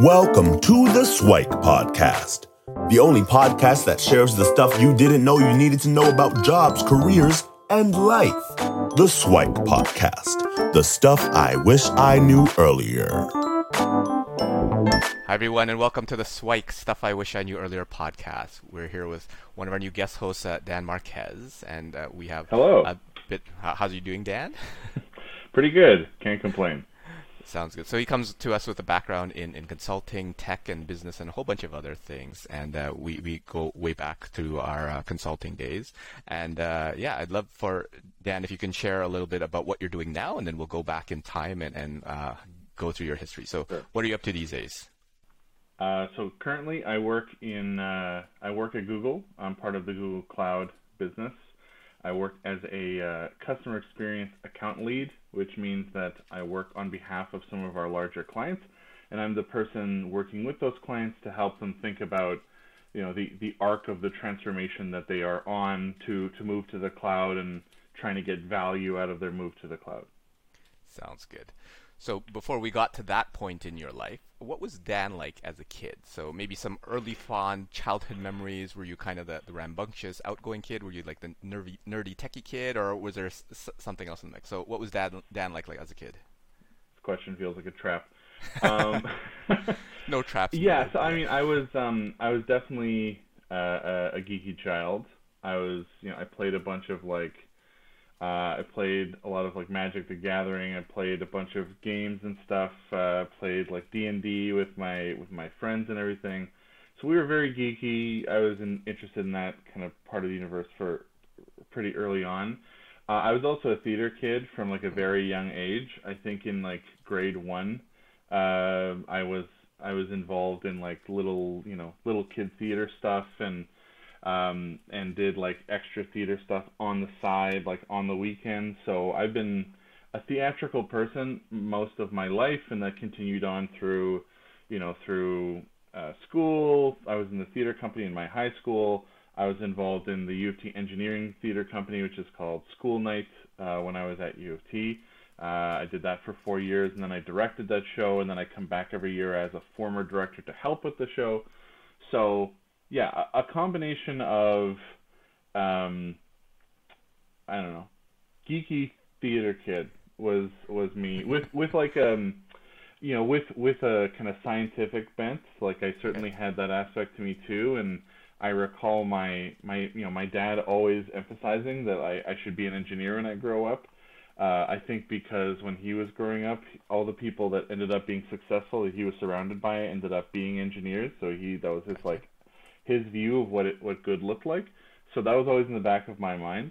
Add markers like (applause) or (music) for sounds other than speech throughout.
Welcome to the Swike Podcast, the only podcast that shares the stuff you didn't know you needed to know about jobs, careers, and life. The Swike Podcast, the stuff I wish I knew earlier. Hi, everyone, and welcome to the Swike Stuff I Wish I Knew Earlier podcast. We're here with one of our new guest hosts, uh, Dan Marquez, and uh, we have Hello. a bit. How, how's you doing, Dan? (laughs) Pretty good. Can't complain. Sounds good. So he comes to us with a background in, in consulting, tech, and business, and a whole bunch of other things. And uh, we, we go way back through our uh, consulting days. And uh, yeah, I'd love for Dan if you can share a little bit about what you're doing now, and then we'll go back in time and, and uh, go through your history. So, Sure. what are you up to these days? Uh, so currently, I work in uh, I work at Google. I'm part of the Google Cloud business. I work as a uh, customer experience account lead, which means that I work on behalf of some of our larger clients, and I'm the person working with those clients to help them think about, you know, the the arc of the transformation that they are on to to move to the cloud and trying to get value out of their move to the cloud. Sounds good. So before we got to that point in your life, what was Dan like as a kid? So maybe some early fond childhood memories. Were you kind of the, the rambunctious, outgoing kid? Were you like the nerdy, nerdy techie kid, or was there s- something else in the mix? So what was Dan Dan like like as a kid? This question feels like a trap. (laughs) Um, (laughs) No traps. Yeah, needed. so I mean, I was um, I was definitely uh, a, a geeky child. I was, you know, I played a bunch of like, uh, I played a lot of like Magic the Gathering. I played a bunch of games and stuff. Uh, played like D and D with my with my friends and everything. So we were very geeky. I was in, interested in that kind of part of the universe for pretty early on. Uh, I was also a theater kid from like a very young age. I think in like grade one, uh, I was I was involved in like little you know little kid theater stuff and um, and did like extra theater stuff on the side like on the weekends. So I've been a theatrical person most of my life, and that continued on through you know through uh, school. I was in the theater company in my high school. I was involved in the U of T engineering theater company, which is called Skule Nite, uh, when I was at U of T. Uh, I did that for four years, and then I directed that show, and then I come back every year as a former director to help with the show. So yeah, a, a combination of um, I don't know, geeky theater kid was was me with with like um you know with with a kind of scientific bent. Like I certainly had that aspect to me too, and I recall my my you know my dad always emphasizing that I, I should be an engineer when I grow up. Uh, I think because when he was growing up, all the people that ended up being successful that he was surrounded by ended up being engineers. So he that was his like his view of what it what good looked like. So that was always in the back of my mind.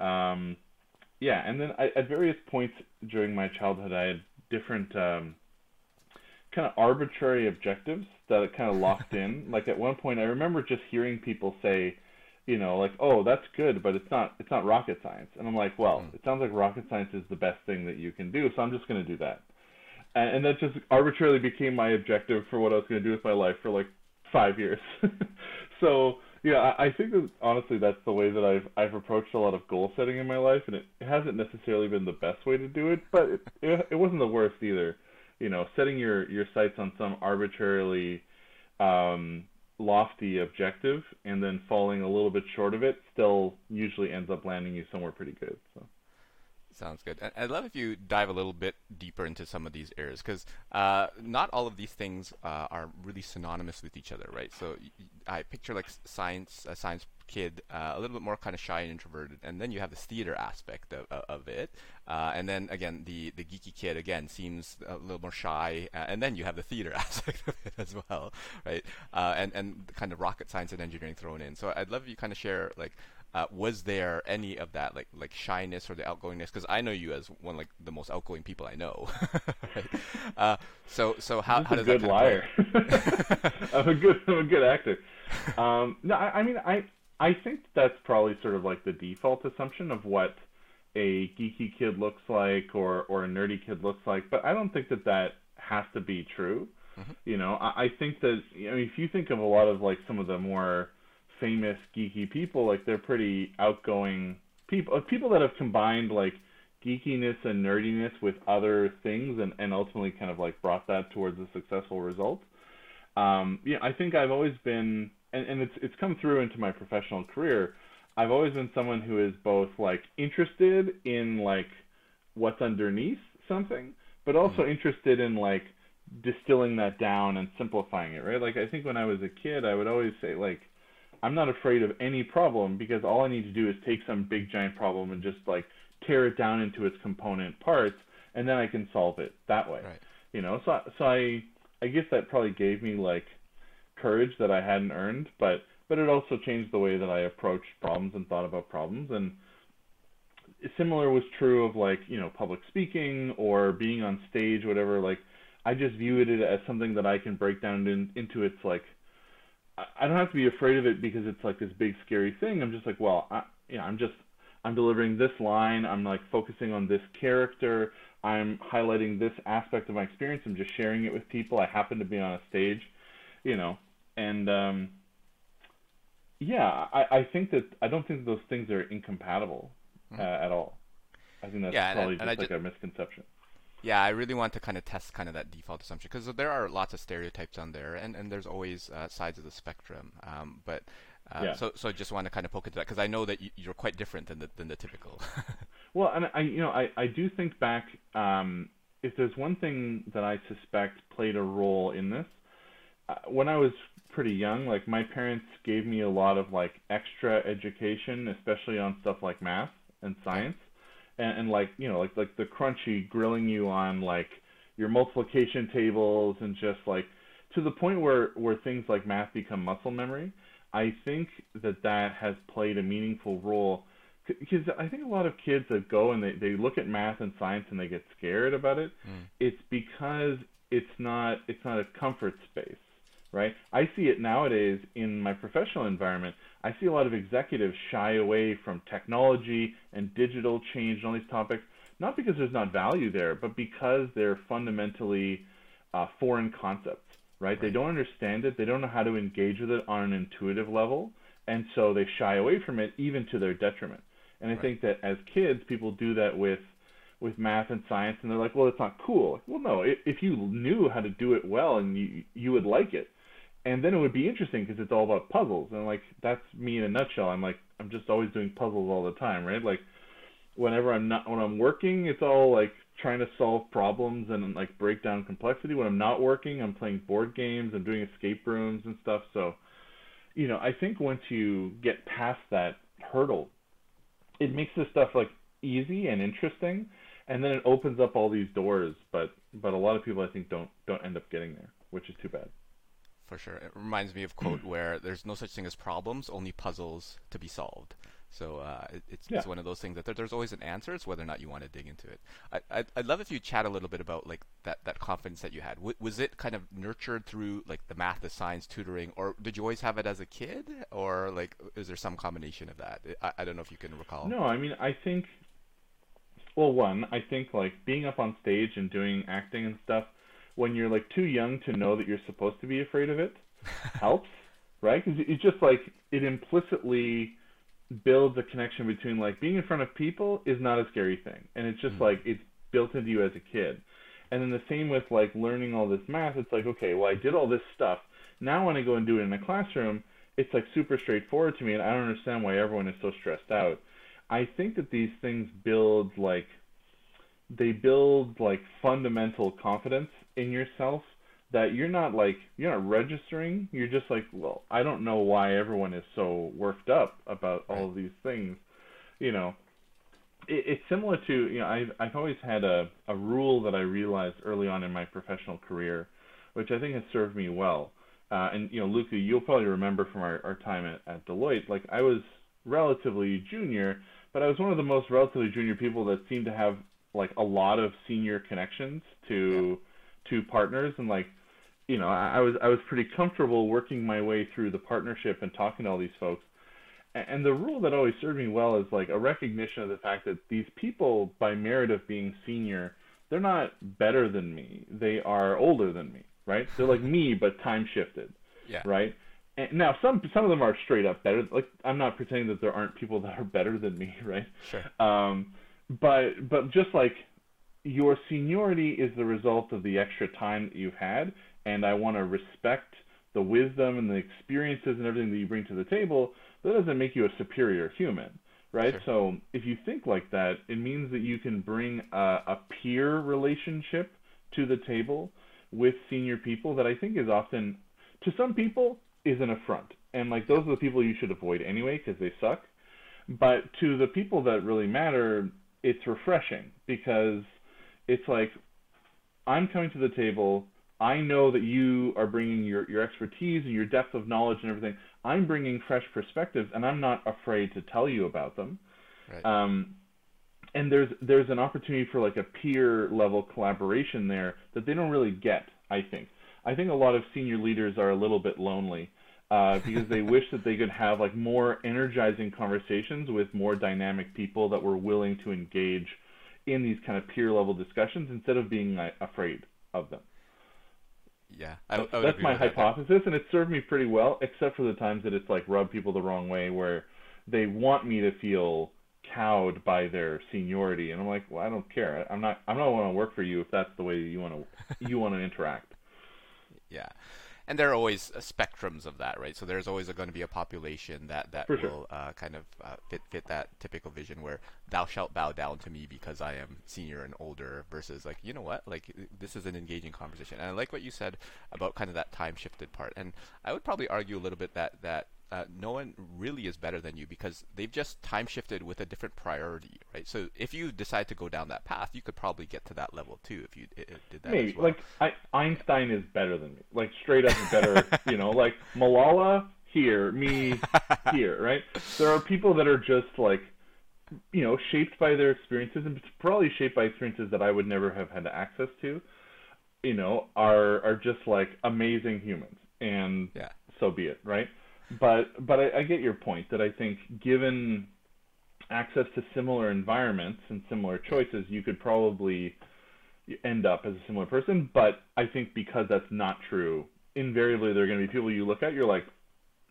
Um, yeah, and then I, at various points during my childhood, I had different um, kind of arbitrary objectives that I kind of locked in. (laughs) Like at one point, I remember just hearing people say, you know, like, "Oh, that's good, but it's not it's not rocket science." And I'm like, "Well, it sounds like rocket science is the best thing that you can do, so I'm just going to do that." And, and that just arbitrarily became my objective for what I was going to do with my life for like five years. (laughs) so yeah, I, I think that honestly that's the way that I've I've approached a lot of goal setting in my life, and it, it hasn't necessarily been the best way to do it, but it, (laughs) it, it wasn't the worst either. You know, setting your your sights on some arbitrarily um, lofty objective and then falling a little bit short of it still usually ends up landing you somewhere pretty good. So. Sounds good. I'd love if you dive a little bit deeper into some of these areas because uh, not all of these things uh, are really synonymous with each other, right? So I picture like science, a science kid, uh, a little bit more kind of shy and introverted, and then you have this theater aspect of, of- it, uh, and then again the the geeky kid again seems a little more shy, and then you have the theater (laughs) aspect of it as well, right? Uh, and and kind of rocket science and engineering thrown in. So I'd love if you kind of share like uh, was there any of that like like shyness or the outgoingness because i know you as one like the most outgoing people i know (laughs) right? uh, so so how, I'm a good that liar. (laughs) I'm a good I'm a good actor. Um, no, I, I mean I I think that's probably sort of like the default assumption of what a geeky kid looks like or or a nerdy kid looks like, but I don't think that that has to be true. You know, I, I think that I mean, if you think of a lot of like some of the more famous geeky people, like they're pretty outgoing people, people that have combined like geekiness and nerdiness with other things and, and ultimately kind of like brought that towards a successful result. um, yeah, I think I've always been, and, and it's it's come through into my professional career. I've always been someone who is both like interested in like what's underneath something, but also mm-hmm. interested in like distilling that down and simplifying it, right? Like I think when I was a kid, I would always say like I'm not afraid of any problem because all I need to do is take some big giant problem and just like tear it down into its component parts and then I can solve it that way. Right. You know, so so I I guess that probably gave me like courage that I hadn't earned, but but it also changed the way that I approached problems and thought about problems and similar was true of like, you know, public speaking or being on stage whatever like I just view it as something that I can break down in, into its like I don't have to be afraid of it because it's like this big scary thing. I'm just like, well, I, you know, I'm just I'm delivering this line. I'm like focusing on this character. I'm highlighting this aspect of my experience. I'm just sharing it with people. I happen to be on a stage, you know, and um, yeah, I, I think that I don't think those things are incompatible mm-hmm. uh, at all. I think that's yeah, probably and, and just like just, a misconception. Yeah, I really want to kind of test kind of that default assumption because there are lots of stereotypes on there, and, and there's always uh, sides of the spectrum. Um, but uh, yeah. so so I just want to kind of poke into that because I know that you, are quite different than the than the typical. (laughs) well, and I you know I I do think back um, if there's one thing that I suspect played a role in this uh, when I was pretty young, like my parents gave me a lot of like extra education, especially on stuff like math and science and, and like you know like like the crunchy grilling you on like your multiplication tables and just like to the point where where things like math become muscle memory i think that that has played a meaningful role because i think a lot of kids that go and they, they look at math and science and they get scared about it mm. it's because it's not it's not a comfort space right i see it nowadays in my professional environment I see a lot of executives shy away from technology and digital change and all these topics, not because there's not value there, but because they're fundamentally uh, foreign concepts, right? right? They don't understand it, they don't know how to engage with it on an intuitive level, and so they shy away from it even to their detriment. And I right. think that as kids, people do that with with math and science, and they're like, "Well, it's not cool." Well, no, if you knew how to do it well, and you you would like it and then it would be interesting because it's all about puzzles. And like that's me in a nutshell. I'm like i'm just always doing puzzles all the time right? Like whenever i'm not when i'm working it's all like trying to solve problems and like break down complexity. When i'm not working i'm playing board games i'm doing escape rooms and stuff. So you know i think once you get past that hurdle it makes this stuff like easy and interesting. And then it opens up all these doors. But but a lot of people i think don't don't end up getting there which is too bad for sure. It reminds me of (clears throat) quote where there's no such thing as problems, only puzzles to be solved. So uh, it, it's, yeah. it's one of those things that there, there's always an answer. It's whether or not you want to dig into it. I, I, would love if you chat a little bit about like that, that confidence that you had. W- was it kind of nurtured through like the math, the science tutoring, or did you always have it as a kid, or like is there some combination of that? I, I don't know if you can recall. No, I mean I think. Well, one, I think like being up on stage and doing acting and stuff when you're like too young to know that you're supposed to be afraid of it (laughs) helps, right? Because it's just like it implicitly builds a connection between like being in front of people is not a scary thing, and it's just mm-hmm. like it's built into you as a kid. And then the same with like learning all this math. It's like okay, well I did all this stuff. Now when I go and do it in a classroom, it's like super straightforward to me, and I don't understand why everyone is so stressed out. I think that these things build like they build like fundamental confidence in yourself that you're not like you're not registering. You're just like well i don't know why everyone is so worked up about all of these things you know. It, it's similar to you know i've i've always had a a rule that i realized early on in my professional career which i think has served me well. Uh, and you know luca you'll probably remember from our, our time at, at deloitte like i was relatively junior but i was one of the most relatively junior people that seemed to have like a lot of senior connections to yeah. To partners and like you know I, I was I was pretty comfortable working my way through the partnership and talking to all these folks. And, and the rule that always served me well is like a recognition of the fact that these people by merit of being senior they're not better than me. They are older than me right? They're like me but time shifted yeah. right? And now some some of them are straight up better like i'm not pretending that there aren't people that are better than me (laughs) right? Sure. Um but but just like your seniority is the result of the extra time that you've had, and I want to respect the wisdom and the experiences and everything that you bring to the table, that doesn't make you a superior human, right? Sure. So if you think like that, it means that you can bring a, a peer relationship to the table with senior people that I think is often, to some people, is an affront. And like those are the people you should avoid anyway because they suck. But to the people that really matter, it's refreshing because it's like I'm coming to the table. I know that you are bringing your, your expertise and your depth of knowledge and everything. I'm bringing fresh perspectives, and I'm not afraid to tell you about them. Right. Um, and there's there's an opportunity for like a peer level collaboration there that they don't really get. I think. I think a lot of senior leaders are a little bit lonely uh, because they (laughs) wish that they could have like more energizing conversations with more dynamic people that were willing to engage in these kind of peer level discussions instead of being like, afraid of them. Yeah, I, That's, I that's my with that. hypothesis, and it served me pretty well, except for the times that it's like rubbed people the wrong way, where they want me to feel cowed by their seniority, and I'm like, well, I don't care. I'm not. I'm not want to work for you if that's the way you want to you want to interact. Yeah. And there are always uh, spectrums of that, right? So there's always going to be a population that that For will uh, kind of uh, fit fit that typical vision where thou shalt bow down to me because I am senior and older, versus like you know what, like this is an engaging conversation. And I like what you said about kind of that time shifted part. And I would probably argue a little bit that that uh, no one really is better than you because they've just time shifted with a different priority, right? So if you decide to go down that path, you could probably get to that level too if you i- did that Maybe as well. like I, Einstein is better than me, like straight up better. (laughs) you know, like Malala here, me (laughs) here, right? There are people that are just like, you know, shaped by their experiences and probably shaped by experiences that I would never have had access to. You know, are are just like amazing humans, and Yeah. so be it, right? But but I, I get your point that I think given access to similar environments and similar choices, you could probably end up as a similar person. But I think because that's not true, invariably there are going to be people you look at, you're like,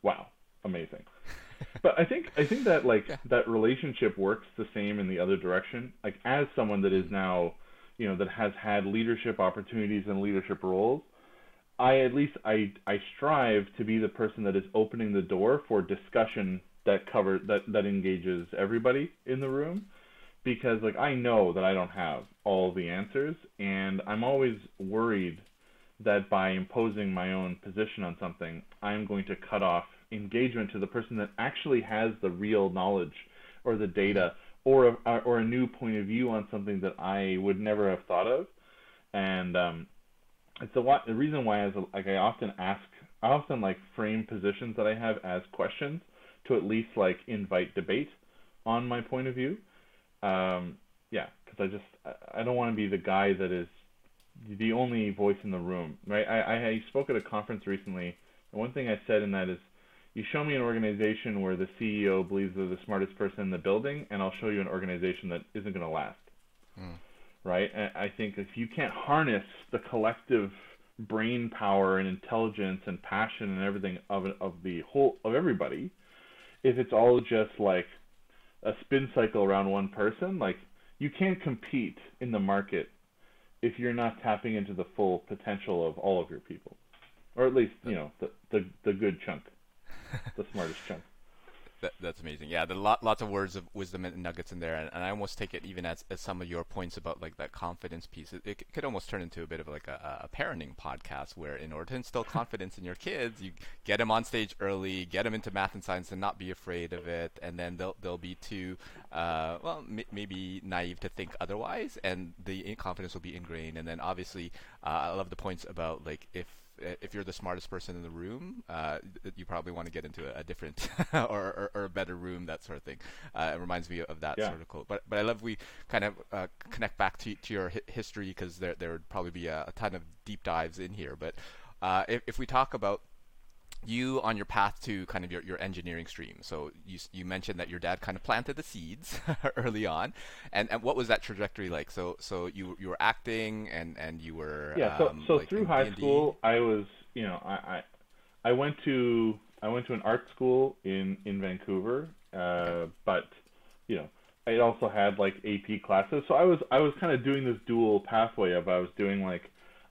wow, amazing. (laughs) but I think I think that like that relationship works the same in the other direction. Like as someone that is now, you know, that has had leadership opportunities and leadership roles, I at least I I strive to be the person that is opening the door for discussion that cover that that engages everybody in the room. Because like I know that I don't have all the answers and I'm always worried that by imposing my own position on something I'm going to cut off engagement to the person that actually has the real knowledge or the data or a, or a new point of view on something that I would never have thought of. And um it's a lot the reason why is like I often ask I often like frame positions that I have as questions to at least like invite debate on my point of view. Um, yeah, because I just I- don't want to be the guy that is the only voice in the room, right? I, I I spoke at a conference recently, and one thing I said in that is, you show me an organization where the CEO believes they're the smartest person in the building, and I'll show you an organization that isn't going to last, right? I think if you can't harness the collective brain power and intelligence and passion and everything of of the whole of everybody, if it's all just like a spin cycle around one person, like you can't compete in the market if you're not tapping into the full potential of all of your people, or at least you know the the, the good chunk, the smartest chunk. That, that's amazing. Yeah, there are lot, lots of words of wisdom and nuggets in there, and, and I almost take it even as, as some of your points about like that confidence piece. It, it could almost turn into a bit of like a, a parenting podcast where, in order to instill (laughs) confidence in your kids, you get them on stage early, get them into math and science, and not be afraid of it, and then they'll they'll be too uh, well m- maybe naive to think otherwise, and the confidence will be ingrained. And then obviously, uh, I love the points about like if if you're the smartest person in the room, uh, you probably want to get into a, a different (laughs) or, or, or a better room, that sort of thing. Uh, it reminds me of that Yeah. sort of quote. But but I love we kind of uh, connect back to to your hi- history because there there would probably be a, a ton of deep dives in here. But uh, if if we talk about you on your path to kind of your, your engineering stream. So you you mentioned that your dad kind of planted the seeds (laughs) early on, and, and what was that trajectory like? So so you you were acting and and you were Yeah, so um, so like through high D&D? school, I was you know I, I I went to I went to an art school in in Vancouver, uh, but you know I also had like AP classes, so I was I was kind of doing this dual pathway of I was doing like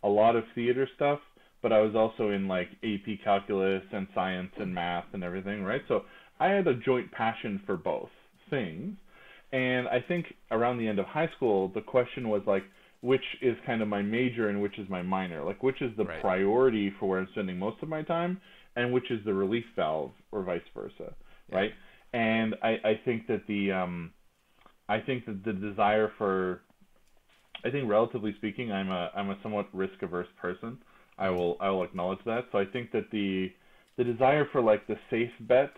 a lot of theater stuff, but I was also in like AP calculus and science and math and everything, right? So I had a joint passion for both things. And I think around the end of high school, the question was like, which is kind of my major and which is my minor? Like, which is the Right. priority for where I'm spending most of my time, and which is the relief valve, or vice versa, Yeah. right? And I, I think that the um, I think that the desire for, I think relatively speaking, I'm a I'm a somewhat risk averse person. I will I will acknowledge that. So I think that the the desire for like the safe bet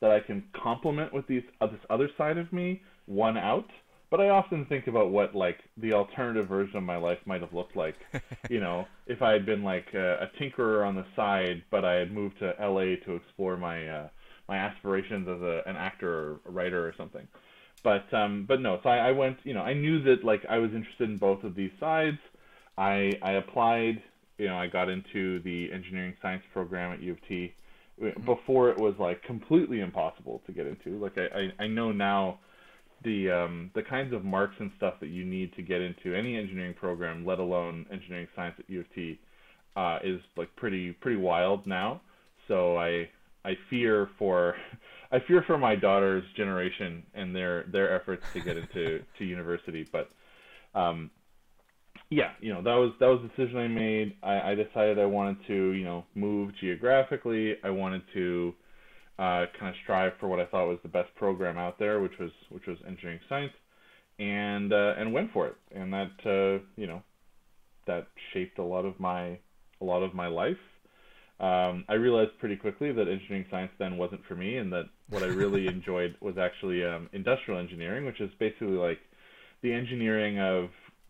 that I can complement with these uh, this other side of me won out. But I often think about what like the alternative version of my life might have looked like. (laughs) you know, if I had been like a, a tinkerer on the side, but I had moved to LA to explore my uh, my aspirations as a, an actor or a writer or something. But um, but no, so I, I went. You know, I knew that like I was interested in both of these sides. I I applied. You know, I got into the engineering science program at U of T before it was like completely impossible to get into. Like I, I, I know now the um, the kinds of marks and stuff that you need to get into any engineering program, let alone engineering science at U of T, uh, is like pretty pretty wild now. So I I fear for (laughs) I fear for my daughter's generation and their their efforts to get into to university. But um, yeah, you know that was that was the decision I made. I, I decided I wanted to you know move geographically. I wanted to uh, kind of strive for what I thought was the best program out there, which was which was engineering science, and uh, and went for it. And that uh, you know that shaped a lot of my a lot of my life. Um, I realized pretty quickly that engineering science then wasn't for me, and that what I really (laughs) enjoyed was actually um, industrial engineering, which is basically like the engineering of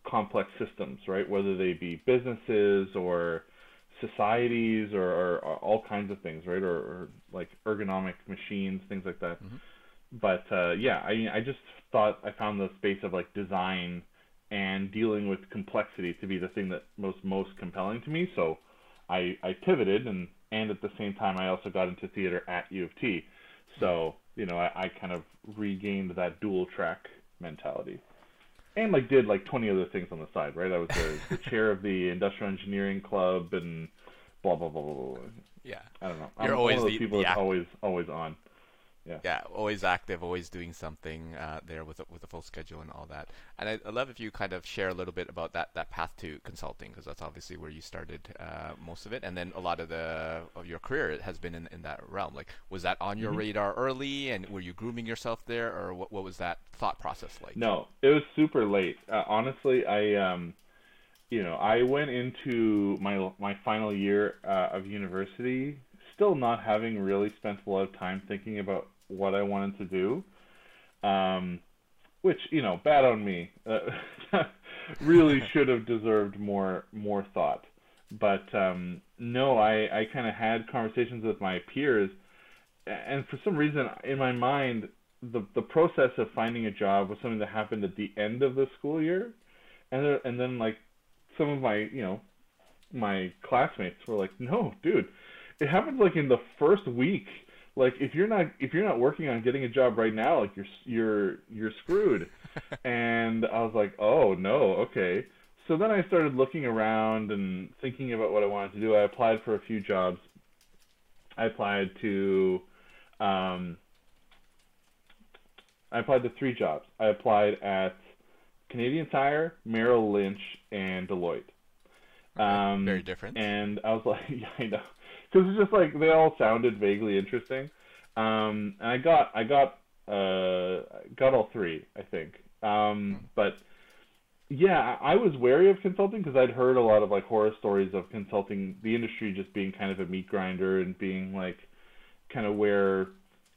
complex systems, right? Whether they be businesses or societies or, or, or all kinds of things, right? Or, or like ergonomic machines, things like that. But uh, yeah, I mean, I just thought I found the space of like design and dealing with complexity to be the thing that was most compelling to me. So I, I pivoted and, and at the same time I also got into theater at U of T. So, you know, I, I kind of regained that dual track mentality. And like did like 20 other things on the side, right? I was the, the (laughs) chair of the industrial engineering club and blah, blah, blah, blah, blah. Yeah. I don't know. You're I'm always one of those the- people the that's always, always on. Yeah, always active, always doing something uh, there with a, with a full schedule and all that. And I, I love if you kind of share a little bit about that, that path to consulting because that's obviously where you started uh, most of it, and then a lot of the of your career has been in, in that realm. Like, was that on your Mm-hmm. radar early, and were you grooming yourself there, or what, what was that thought process like? No, it was super late. Uh, honestly, I um, you know, I went into my my final year uh, of university still not having really spent a lot of time thinking about what I wanted to do. Um, which you know, bad on me. Uh, (laughs) really (laughs) should have deserved more more thought. But um, no, I I kind of had conversations with my peers, and for some reason in my mind the the process of finding a job was something that happened at the end of the school year, and there, and then like some of my you know my classmates were like, no, dude, it happened like in the first week. Like if you're not if you're not working on getting a job right now, like you're you're you're screwed. (laughs) and I was like, oh no, okay. So then I started looking around and thinking about what I wanted to do. I applied for a few jobs. I applied to um, I applied to three jobs. I applied at Canadian Tire, Merrill Lynch, and Deloitte. Um, Very different. And I was (laughs) like, yeah, I know, because it's just like they all sounded vaguely interesting. Um, and I got, I got, uh, got all three, I think. Um, but yeah, I was wary of consulting because I'd heard a lot of like horror stories of consulting, the industry just being kind of a meat grinder and being like kind of where,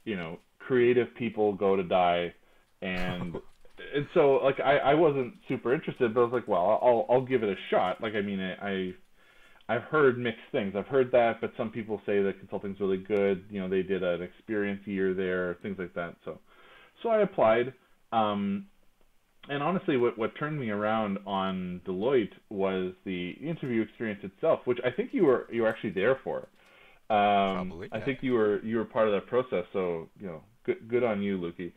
you know, creative people go to die, and (laughs) and so like I, I wasn't super interested, but I was like, well, I'll I'll give it a shot. Like I mean, I, I I've heard mixed things. I've heard that, but some people say that consulting's really good. You know, they did an experience year there, things like that. So so I applied. Um, and honestly, what what turned me around on Deloitte was the interview experience itself, which I think you were you were actually there for. Um, Probably, I think you were you were part of that process. So you know, good good on you, Lukey.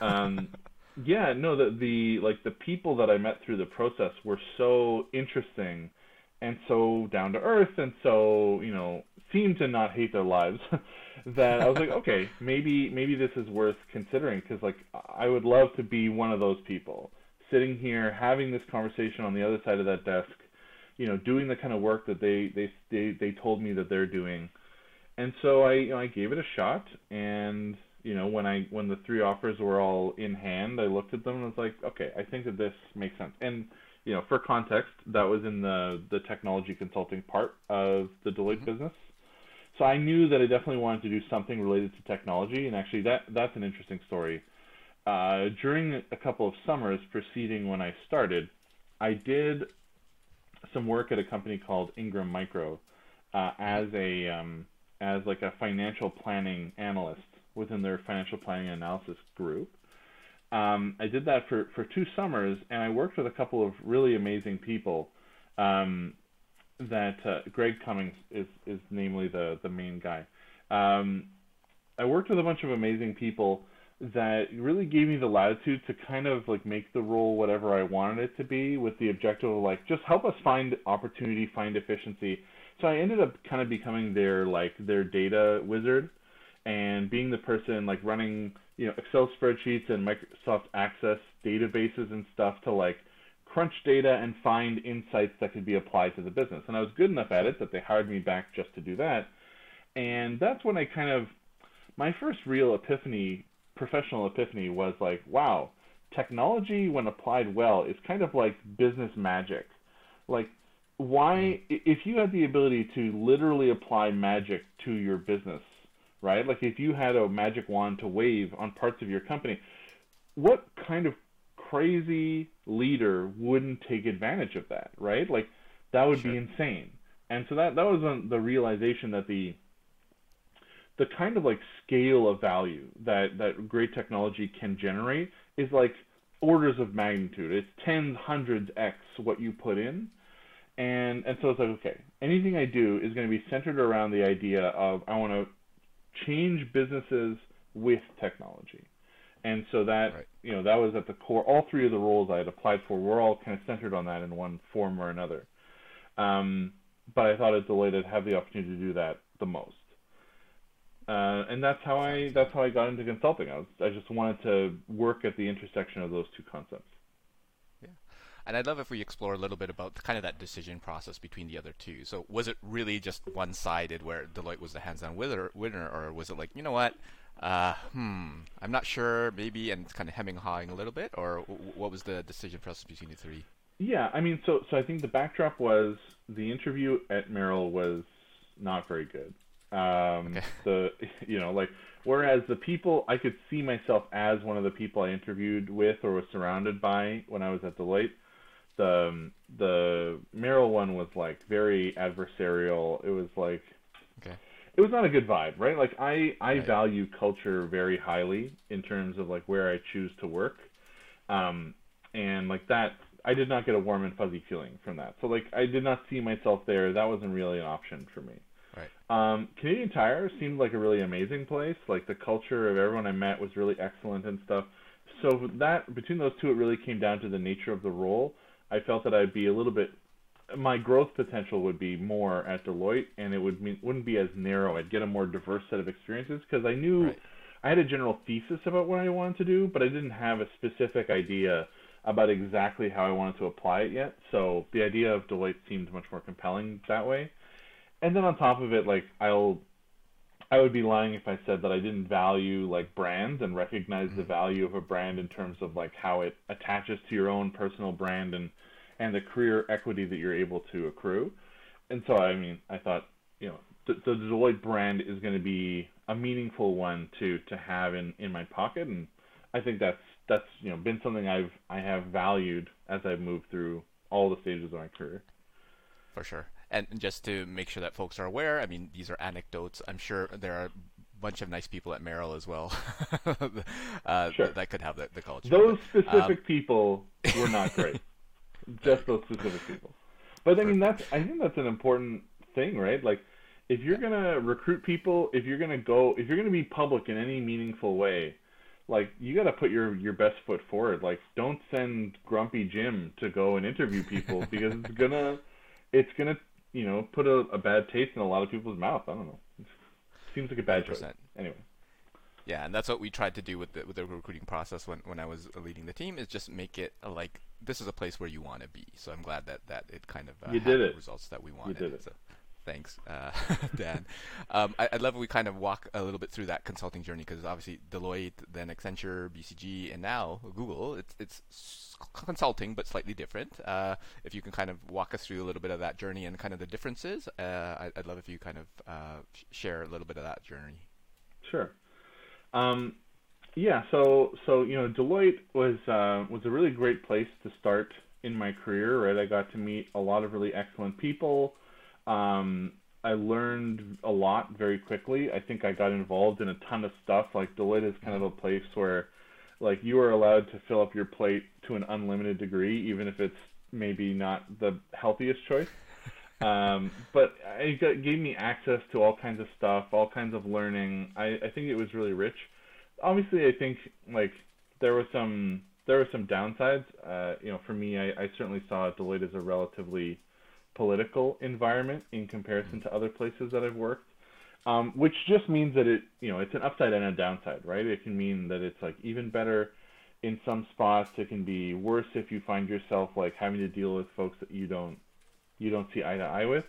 Um, (laughs) yeah, no, the the like the people that I met through the process were so interesting and so down to earth, and so you know seem to not hate their lives. (laughs) that I was like, okay, maybe maybe this is worth considering because like I would love to be one of those people sitting here having this conversation on the other side of that desk, you know, doing the kind of work that they they they, they told me that they're doing. And so I you know, I gave it a shot and you know when I when the three offers were all in hand, I looked at them and was like, okay, I think that this makes sense. And you know, for context, that was in the the technology consulting part of the Deloitte mm-hmm. business. So I knew that I definitely wanted to do something related to technology, and actually that that's an interesting story. Uh, during a couple of summers preceding when I started, I did some work at a company called Ingram Micro uh, as a um, as like a financial planning analyst within their financial planning analysis group. Um, I did that for, for two summers, and I worked with a couple of really amazing people. Um, that uh, Greg Cummings is is namely the the main guy. Um, I worked with a bunch of amazing people that really gave me the latitude to kind of like make the role whatever I wanted it to be with the objective of like just help us find opportunity, find efficiency. So I ended up kind of becoming their like their data wizard and being the person like running, you know, Excel spreadsheets and Microsoft Access databases and stuff to like crunch data and find insights that could be applied to the business. And I was good enough at it that they hired me back just to do that. And that's when I kind of, my first real epiphany, professional epiphany was like, wow, technology when applied well is kind of like business magic. Like, why, hmm. if you had the ability to literally apply magic to your business, right? Like if you had a magic wand to wave on parts of your company, what kind of crazy leader wouldn't take advantage of that, right? Like that would sure. be insane. And so that that was the realization that the the kind of like scale of value that that great technology can generate is like orders of magnitude. It's tens, hundreds x what you put in. And and so it's like okay, anything I do is going to be centered around the idea of I want to change businesses with technology. And so that right. you know that was at the core. All three of the roles I had applied for were all kind of centered on that in one form or another. Um, but I thought at Deloitte I'd have the opportunity to do that the most. Uh, and that's how I that's how I got into consulting. I was I just wanted to work at the intersection of those two concepts. And I'd love if we explore a little bit about kind of that decision process between the other two. So was it really just one-sided where Deloitte was the hands-on winner, winner, or was it like you know what? Uh, hmm, I'm not sure. Maybe, and it's kind of hemming hawing a little bit, or what was the decision process between the three? Yeah, I mean, so so I think the backdrop was the interview at Merrill was not very good. Um, okay. (laughs) The you know like whereas the people I could see myself as one of the people I interviewed with or was surrounded by when I was at Deloitte. The um, the Merrill one was like very adversarial. It was like okay it was not a good vibe, right? Like I I right. value culture very highly in terms of like where I choose to work, um, and like that I did not get a warm and fuzzy feeling from that. So like I did not see myself there. That wasn't really an option for me. Right. Um, Canadian Tire seemed like a really amazing place. Like the culture of everyone I met was really excellent and stuff. So that between those two, it really came down to the nature of the role. I felt that I'd be a little bit my growth potential would be more at Deloitte, and it would mean, wouldn't be as narrow. I'd get a more diverse set of experiences because I knew right. I had a general thesis about what I wanted to do, but I didn't have a specific idea about exactly how I wanted to apply it yet. So the idea of Deloitte seemed much more compelling that way. And then on top of it, like I'll I would be lying if I said that I didn't value like brands and recognize the mm-hmm. value of a brand in terms of like how it attaches to your own personal brand and and the career equity that you're able to accrue. And so, I mean, I thought, you know, the, the Deloitte brand is going to be a meaningful one to to have in in my pocket, and I think that's that's you know been something I've I have valued as I've moved through all the stages of my career. For sure. And just to make sure that folks are aware, I mean, these are anecdotes. I'm sure there are a bunch of nice people at Merrill as well (laughs) uh, sure. that could have the, the culture. Those specific um, people were not great. (laughs) just those specific people. But I mean, that's I think that's an important thing, right? Like, if you're gonna recruit people, if you're gonna go, if you're gonna be public in any meaningful way, like you got to put your your best foot forward. Like, don't send Grumpy Jim to go and interview people (laughs) because it's gonna it's gonna you know put a, a bad taste in a lot of people's mouth. I don't know. It seems like a bad 100%. choice. Anyway. Yeah, and that's what we tried to do with the with the recruiting process when, when I was leading the team is just make it like this is a place where you want to be. So I'm glad that, that it kind of uh, you did it. results that we wanted. You did it. So, thanks, uh, (laughs) Dan. Um, I, would love if we kind of walk a little bit through that consulting journey because obviously Deloitte, then Accenture, BCG, and now Google. It's it's consulting but slightly different. Uh, if you can kind of walk us through a little bit of that journey and kind of the differences, uh, I, would love if you kind of uh, share a little bit of that journey. Sure. Um, yeah, so so you know, Deloitte was uh, was a really great place to start in my career. Right, I got to meet a lot of really excellent people. Um, I learned a lot very quickly. I think I got involved in a ton of stuff. Like Deloitte is kind of a place where, like, you are allowed to fill up your plate to an unlimited degree, even if it's maybe not the healthiest choice. Um, but it gave me access to all kinds of stuff, all kinds of learning. I, I think it was really rich. Obviously, I think like there was some there were some downsides. Uh, you know, for me, I, I certainly saw Deloitte as a relatively political environment in comparison to other places that I've worked. Um, which just means that it, you know, it's an upside and a downside, right? It can mean that it's like even better in some spots. It can be worse if you find yourself like having to deal with folks that you don't you don't see eye to eye with.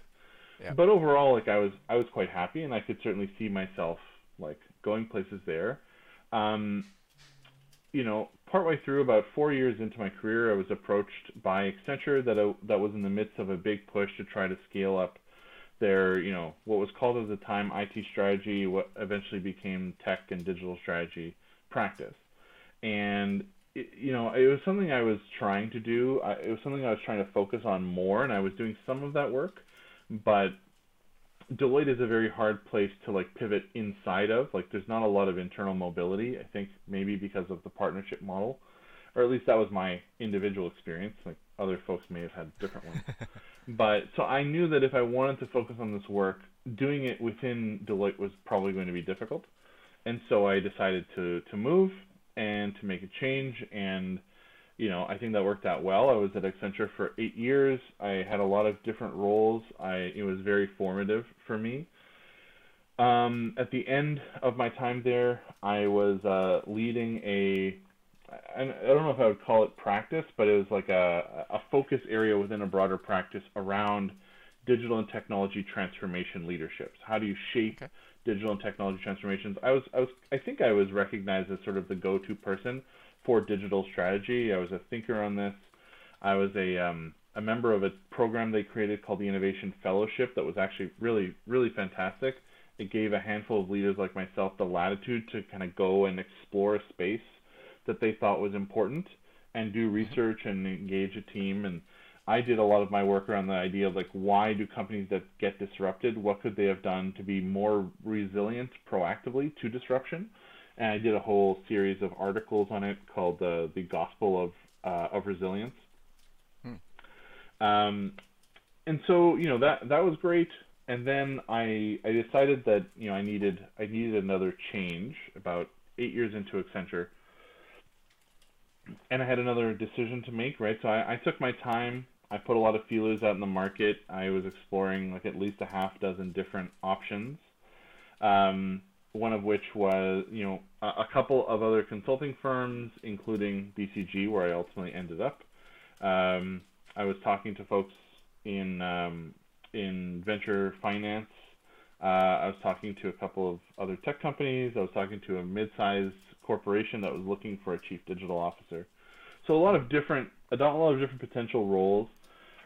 Yeah. But overall, like I was I was quite happy, and I could certainly see myself like going places there. Um, you know, partway through, about four years into my career, I was approached by Accenture that I, that was in the midst of a big push to try to scale up their, you know, what was called at the time IT strategy, what eventually became tech and digital strategy practice. And it, you know, it was something I was trying to do. I, it was something I was trying to focus on more, and I was doing some of that work. But Deloitte is a very hard place to like pivot inside of. Like, there's not a lot of internal mobility. I think maybe because of the partnership model, or at least that was my individual experience. Like, other folks may have had different ones. (laughs) but so I knew that if I wanted to focus on this work, doing it within Deloitte was probably going to be difficult. And so I decided to to move and to make a change. And, you know, I think that worked out well. I was at Accenture for eight years. I had a lot of different roles. I, it was very formative for me. Um, at the end of my time there, I was uh, leading a I don't know if I would call it practice, but it was like a, a focus area within a broader practice around digital and technology transformation leaderships. How do you shape okay digital and technology transformations. I was, I was, I think I was recognized as sort of the go-to person for digital strategy. I was a thinker on this. I was a, um, a member of a program they created called the Innovation Fellowship that was actually really, really fantastic. It gave a handful of leaders like myself the latitude to kind of go and explore a space that they thought was important and do mm-hmm. research and engage a team and I did a lot of my work around the idea of like why do companies that get disrupted, what could they have done to be more resilient proactively to disruption? And I did a whole series of articles on it called the the Gospel of uh, of Resilience. Hmm. Um, and so you know that that was great. And then I I decided that you know I needed I needed another change about eight years into Accenture and I had another decision to make, right? So I, I, took my time I put a lot of feelers out in the market. I was exploring like at least a half dozen different options. Um, one of which was, you know, a, a, couple of other consulting firms, including BCG, where I ultimately ended up. Um, I was talking to folks in um, in venture finance. Uh, I was talking to a couple of other tech companies. I was talking to a mid-sized corporation that was looking for a chief digital officer. So a lot of different, a lot of different potential roles.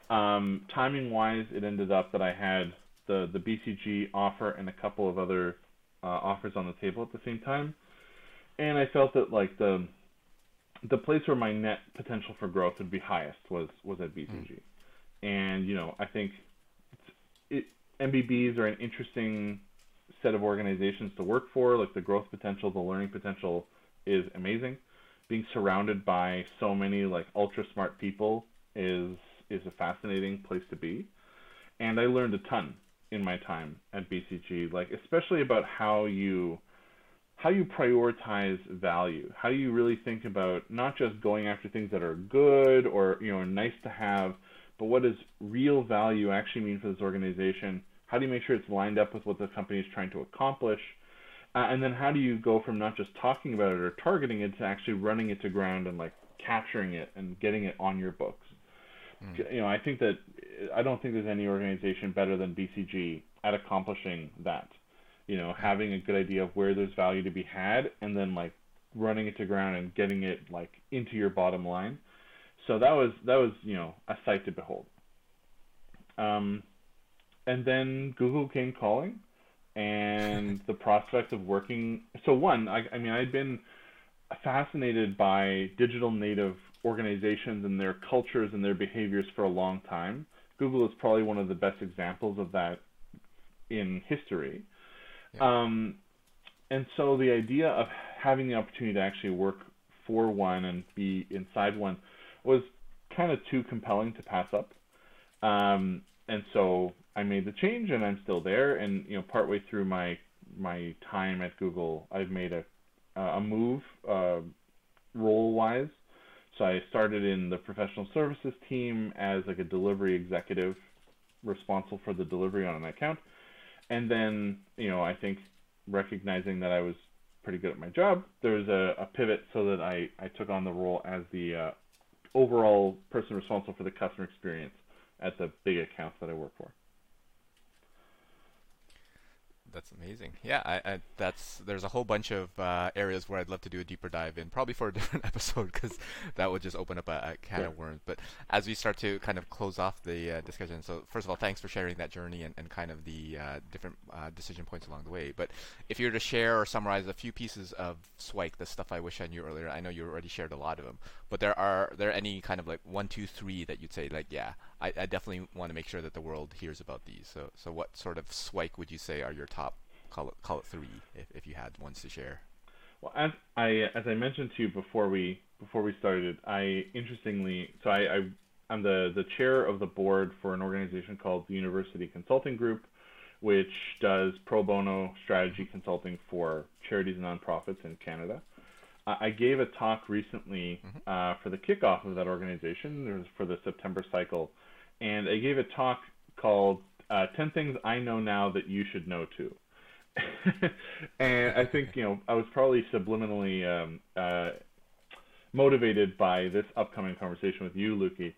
Um, timing wise, it ended up that I had the the BCG offer and a couple of other uh, offers on the table at the same time, and I felt that like the the place where my net potential for growth would be highest was was at BCG, mm. and you know I think it, MBBs are an interesting set of organizations to work for. Like the growth potential, the learning potential is amazing. Being surrounded by so many like ultra smart people is is a fascinating place to be, and I learned a ton in my time at BCG, like especially about how you how you prioritize value. How do you really think about not just going after things that are good or you know nice to have, but what does real value actually mean for this organization? How do you make sure it's lined up with what the company is trying to accomplish? Uh, and then how do you go from not just talking about it or targeting it to actually running it to ground and like capturing it and getting it on your books? Mm. You know, I think that I don't think there's any organization better than BCG at accomplishing that. You know, having a good idea of where there's value to be had, and then like running it to ground and getting it like into your bottom line. So that was that was you know a sight to behold. Um, and then Google came calling, and (laughs) the prospect of working. So one, I, I mean, I'd been fascinated by digital native organizations and their cultures and their behaviors for a long time. Google is probably one of the best examples of that in history. Yeah. Um, and so the idea of having the opportunity to actually work for one and be inside one was kind of too compelling to pass up. Um, and so I made the change, and I'm still there. And you know, partway through my my time at Google, I've made a a move uh, role wise. So I started in the professional services team as like a delivery executive, responsible for the delivery on an account. And then you know, I think recognizing that I was pretty good at my job, there was a, a pivot so that I, I took on the role as the uh, overall person responsible for the customer experience at the big accounts that I work for that's amazing. Yeah, I, I, that's there's a whole bunch of uh, areas where I'd love to do a deeper dive in, probably for a (laughs) different episode, because that would just open up a, a can of worms. But as we start to kind of close off the uh, discussion, so first of all, thanks for sharing that journey and, and kind of the uh, different uh, decision points along the way. But if you were to share or summarize a few pieces of Swike, the stuff I wish I knew earlier, I know you already shared a lot of them, but there are there any kind of like one, two, three that you'd say like, yeah, I, I definitely want to make sure that the world hears about these. So so what sort of Swike would you say are your top call it call it three if, if you had ones to share. Well, as I as I mentioned to you before we before we started, I interestingly so I, I I'm the the chair of the board for an organization called the University Consulting Group, which does pro bono strategy consulting for charities and nonprofits in Canada. I gave a talk recently mm-hmm. uh, for the kickoff of that organization. Was for the September cycle, and I gave a talk called uh, 10 Things I Know Now That You Should Know Too. (laughs) and I think you know I was probably subliminally um, uh, motivated by this upcoming conversation with you, Luki.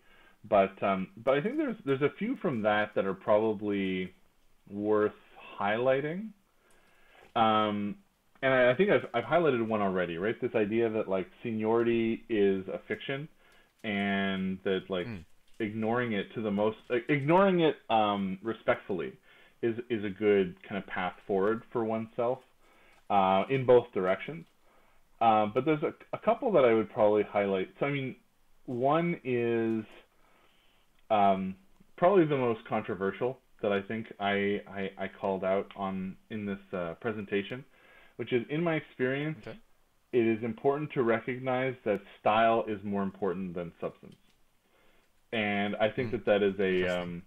But um, but I think there's there's a few from that that are probably worth highlighting. Um, and I, I think I've I've highlighted one already, right? This idea that like seniority is a fiction, and that like mm. Ignoring it to the most ignoring it um, respectfully is is a good kind of path forward for oneself uh, in both directions. Uh, but there's a, a, couple that I would probably highlight. So I mean, one is um, probably the most controversial that I think I, I, I called out on in this uh, presentation, which is in my experience, okay. it is important to recognize that style is more important than substance. And I think mm. that that is a um,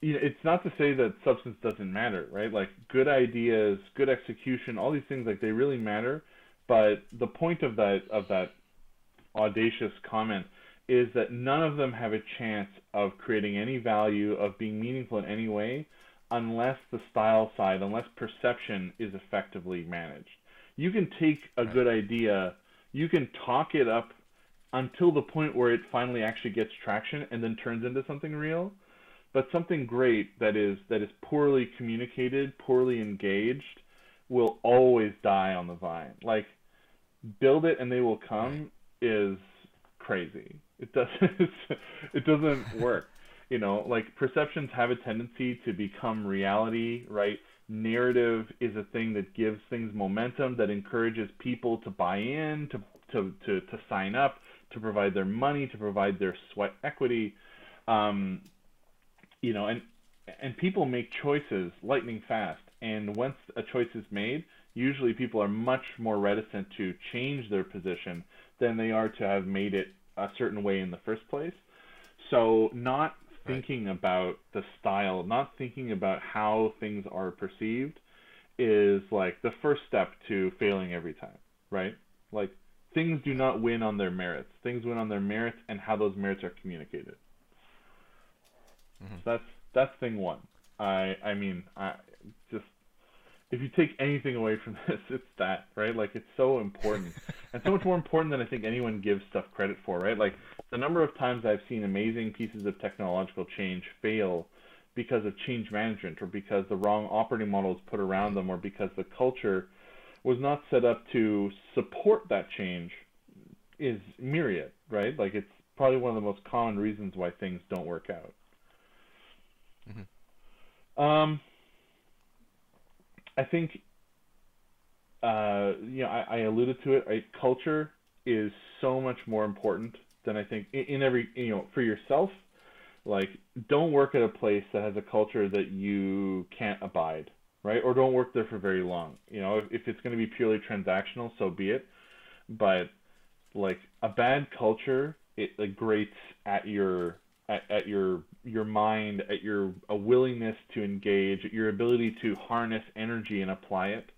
you know, it's not to say that substance doesn't matter, right? Like good ideas, good execution, all these things like they really matter. But the point of that of that audacious comment is that none of them have a chance of creating any value, of being meaningful in any way, unless the style side, unless perception is effectively managed. You can take a good idea, you can talk it up until the point where it finally actually gets traction and then turns into something real but something great that is that is poorly communicated, poorly engaged, will always die on the vine. Like build it and they will come is crazy. It doesn't (laughs) it doesn't work. You know, like perceptions have a tendency to become reality, right? Narrative is a thing that gives things momentum, that encourages people to buy in, to to to, to sign up, to provide their money, to provide their sweat equity. Um, you know, and and people make choices lightning fast. And once a choice is made, usually people are much more reticent to change their position than they are to have made it a certain way in the first place. So not thinking right. about the style, not thinking about how things are perceived is like the first step to failing every time, right? Like things do not win on their merits. Things win on their merits and how those merits are communicated. So that's that's thing one. I I mean I just if you take anything away from (laughs) this, it's that, right? Like it's so important, (laughs) and so much more important than I think anyone gives stuff credit for, right? Like the number of times I've seen amazing pieces of technological change fail because of change management, or because the wrong operating model is put around them, or because the culture was not set up to support that change, is myriad, right? Like it's probably one of the most common reasons why things don't work out. Mm-hmm. Um, I think, uh, you know, I, I alluded to it. Right? Culture is so much more important than I think in, in every, you know, for yourself. Like, don't work at a place that has a culture that you can't abide, right? Or don't work there for very long. You know, if, if it's going to be purely transactional, so be it. But like a bad culture, it like grates at your at, at your your mind, at your a willingness to engage, at your ability to harness energy and apply it.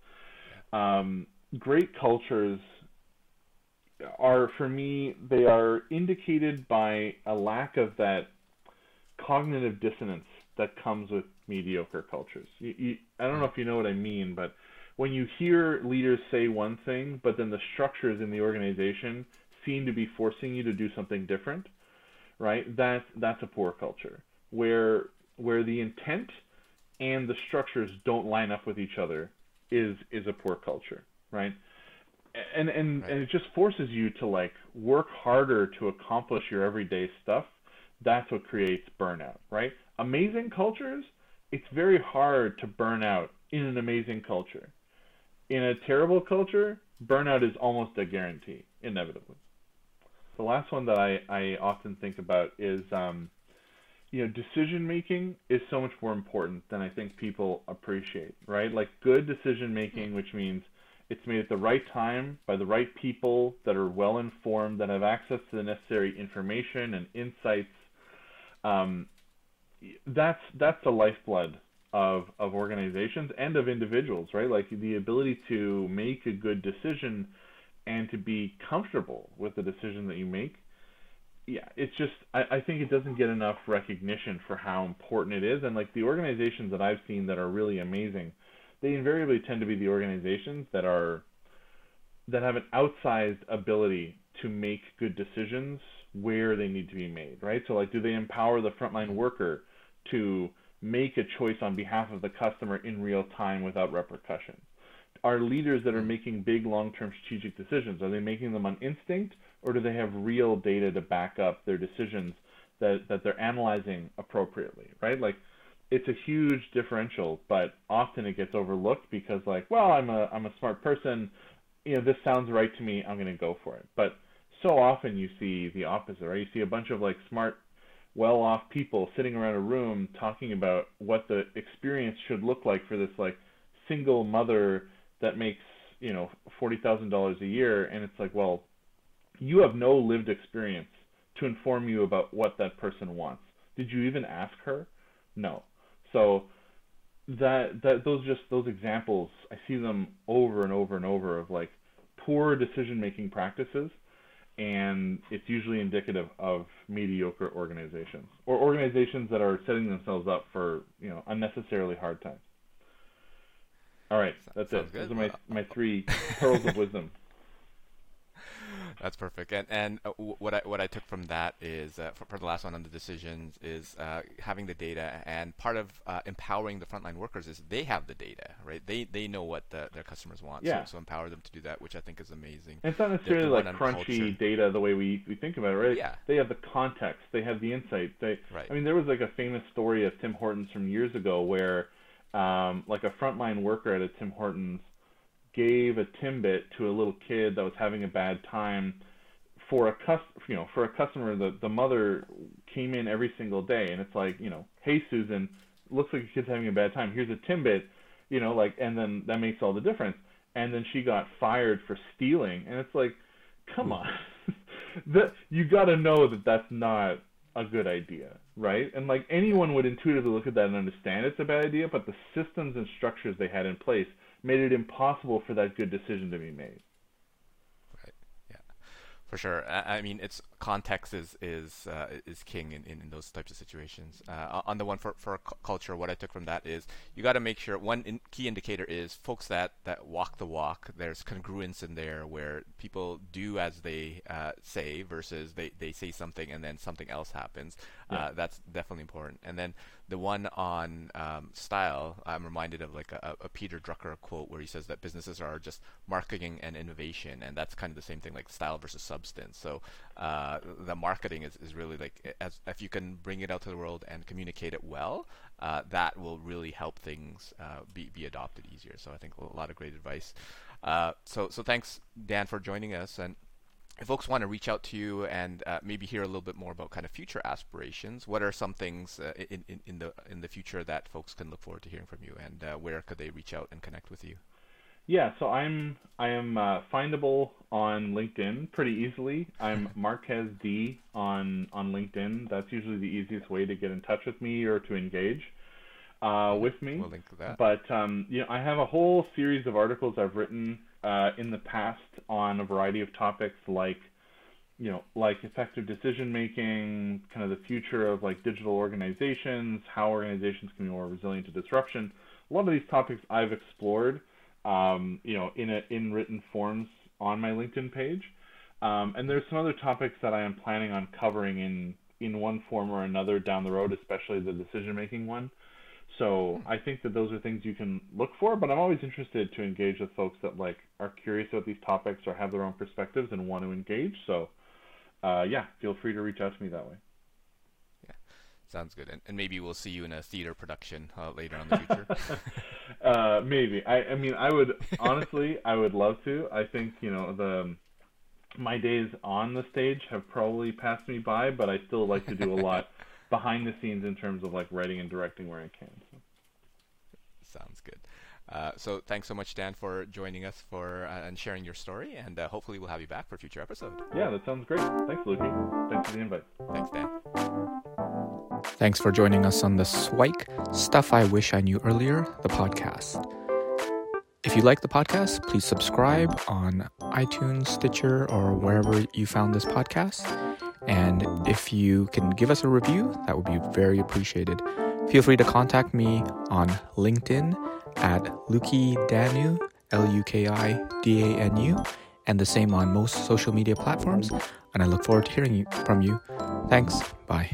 Um, great cultures are, for me, they are indicated by a lack of that cognitive dissonance that comes with mediocre cultures. You, you, I don't know if you know what I mean, but when you hear leaders say one thing, but then the structures in the organization seem to be forcing you to do something different, right? That's that's a poor culture where where the intent and the structures don't line up with each other is is a poor culture, right? And and Right. and it just forces you to like work harder to accomplish your everyday stuff. That's what creates burnout, right? Amazing cultures, it's very hard to burn out in an amazing culture. In a terrible culture, burnout is almost a guarantee, inevitably. The last one that I, I often think about is, um, you know, decision making is so much more important than I think people appreciate, right? Like good decision making, which means it's made at the right time by the right people that are well informed, that have access to the necessary information and insights. Um, that's that's the lifeblood of of organizations and of individuals, right? Like the ability to make a good decision and to be comfortable with the decision that you make. Yeah, it's just I, I think it doesn't get enough recognition for how important it is. And like the organizations that I've seen that are really amazing, they invariably tend to be the organizations that are that have an outsized ability to make good decisions where they need to be made, right? So like do they empower the frontline worker to make a choice on behalf of the customer in real time without repercussion? Are leaders that are hmm. making big long-term strategic decisions, are they making them on instinct or do they have real data to back up their decisions that, that they're analyzing appropriately, right? Like it's a huge differential, but often it gets overlooked because like, well, I'm a I'm a smart person, you know, this sounds right to me, I'm going to go for it. But so often you see the opposite, right? You see a bunch of like smart, well-off people sitting around a room talking about what the experience should look like for this like single mother that makes, you know, $40,000 a year and it's like, well, you have no lived experience to inform you about what that person wants. Did you even ask her? No. So that that those just those examples, I see them over and over and over of like poor decision making practices and it's usually indicative of mediocre organizations or organizations that are setting themselves up for, you know, unnecessarily hard times. All right, that's Sounds it. good. Those are my my uh, three (laughs) pearls of wisdom. That's perfect. And and uh, what I what I took from that is uh, for, for the last one on the decisions is uh, having the data and part of uh, empowering the frontline workers is they have the data, right? They they know what the, their customers want. Yeah. So, so empower them to do that, which I think is amazing. And it's not necessarily the like crunchy culture. data the way we, we think about it, right? Yeah. They have the context, they have the insight. They, Right. I mean, there was like a famous story of Tim Hortons from years ago where, um, like a frontline worker at a Tim Hortons gave a Timbit to a little kid that was having a bad time. For a cus, you know, for a customer, the the mother came in every single day, and it's like, you know, hey Susan, looks like your kid's having a bad time. Here's a Timbit, you know, like, and then that makes all the difference. And then she got fired for stealing, and it's like, come on, (laughs) that you got to know that that's not a good idea, right? And like anyone would intuitively look at that and understand it's a bad idea, but the systems and structures they had in place made it impossible for that good decision to be made. Right. Yeah. For sure. I, I mean, it's context is is uh, is king in, in, in, those types of situations. Uh, on the one for for culture, what I took from that is you got to make sure one in, key indicator is folks that that walk the walk. There's congruence in there where people do as they uh, say versus they they say something and then something else happens. Yeah. Uh, that's definitely important. And then the one on um, style, I'm reminded of like a, a, Peter Drucker quote where he says that businesses are just marketing and innovation, and that's kind of the same thing, like style versus substance. So uh, the marketing is, is really like as if you can bring it out to the world and communicate it well, uh, that will really help things uh, be be adopted easier. So I think a lot of great advice. Uh, so so thanks Dan for joining us and if folks want to reach out to you and uh, maybe hear a little bit more about kind of future aspirations, what are some things uh, in, in, in, the in the future that folks can look forward to hearing from you, and uh, where could they reach out and connect with you? Yeah, so I'm I am uh, findable on LinkedIn pretty easily. I'm (laughs) Marquez D on on LinkedIn. That's usually the easiest way to get in touch with me or to engage uh, with me. We'll link to that. But um, you know, I have a whole series of articles I've written uh, in the past on a variety of topics like you know like effective decision making kind of the future of like digital organizations how organizations can be more resilient to disruption. A lot of these topics i've explored um, you know in a, in written forms on my linkedin page. Um, and there's some other topics that i am planning on covering in in one form or another down the road especially the decision making one so I think that those are things you can look for, but I'm always interested to engage with folks that like are curious about these topics or have their own perspectives and want to engage. So uh, yeah, feel free to reach out to me that way. Yeah, sounds good. And, and maybe we'll see you in a theater production uh, later on in the future. (laughs) uh, maybe. I, I mean, I would honestly, I would love to. I think you know the my days on the stage have probably passed me by, but I still like to do a lot (laughs) behind the scenes in terms of like writing and directing where I can. So. Sounds good. Uh, so thanks so much, Dan, for joining us for uh, and sharing your story, and uh, hopefully we'll have you back for a future episode. Yeah, that sounds great. Thanks, Luki. Thanks for the invite. Thanks, Dan. Thanks for joining us on the Swike Stuff I Wish I Knew Earlier, the podcast. If you like the podcast, please subscribe on iTunes, Stitcher, or wherever you found this podcast. And if you can give us a review, that would be very appreciated. Feel free to contact me on LinkedIn at Luki Danu, L U K I D A N U, and the same on most social media platforms. And I look forward to hearing from you. Thanks. Bye.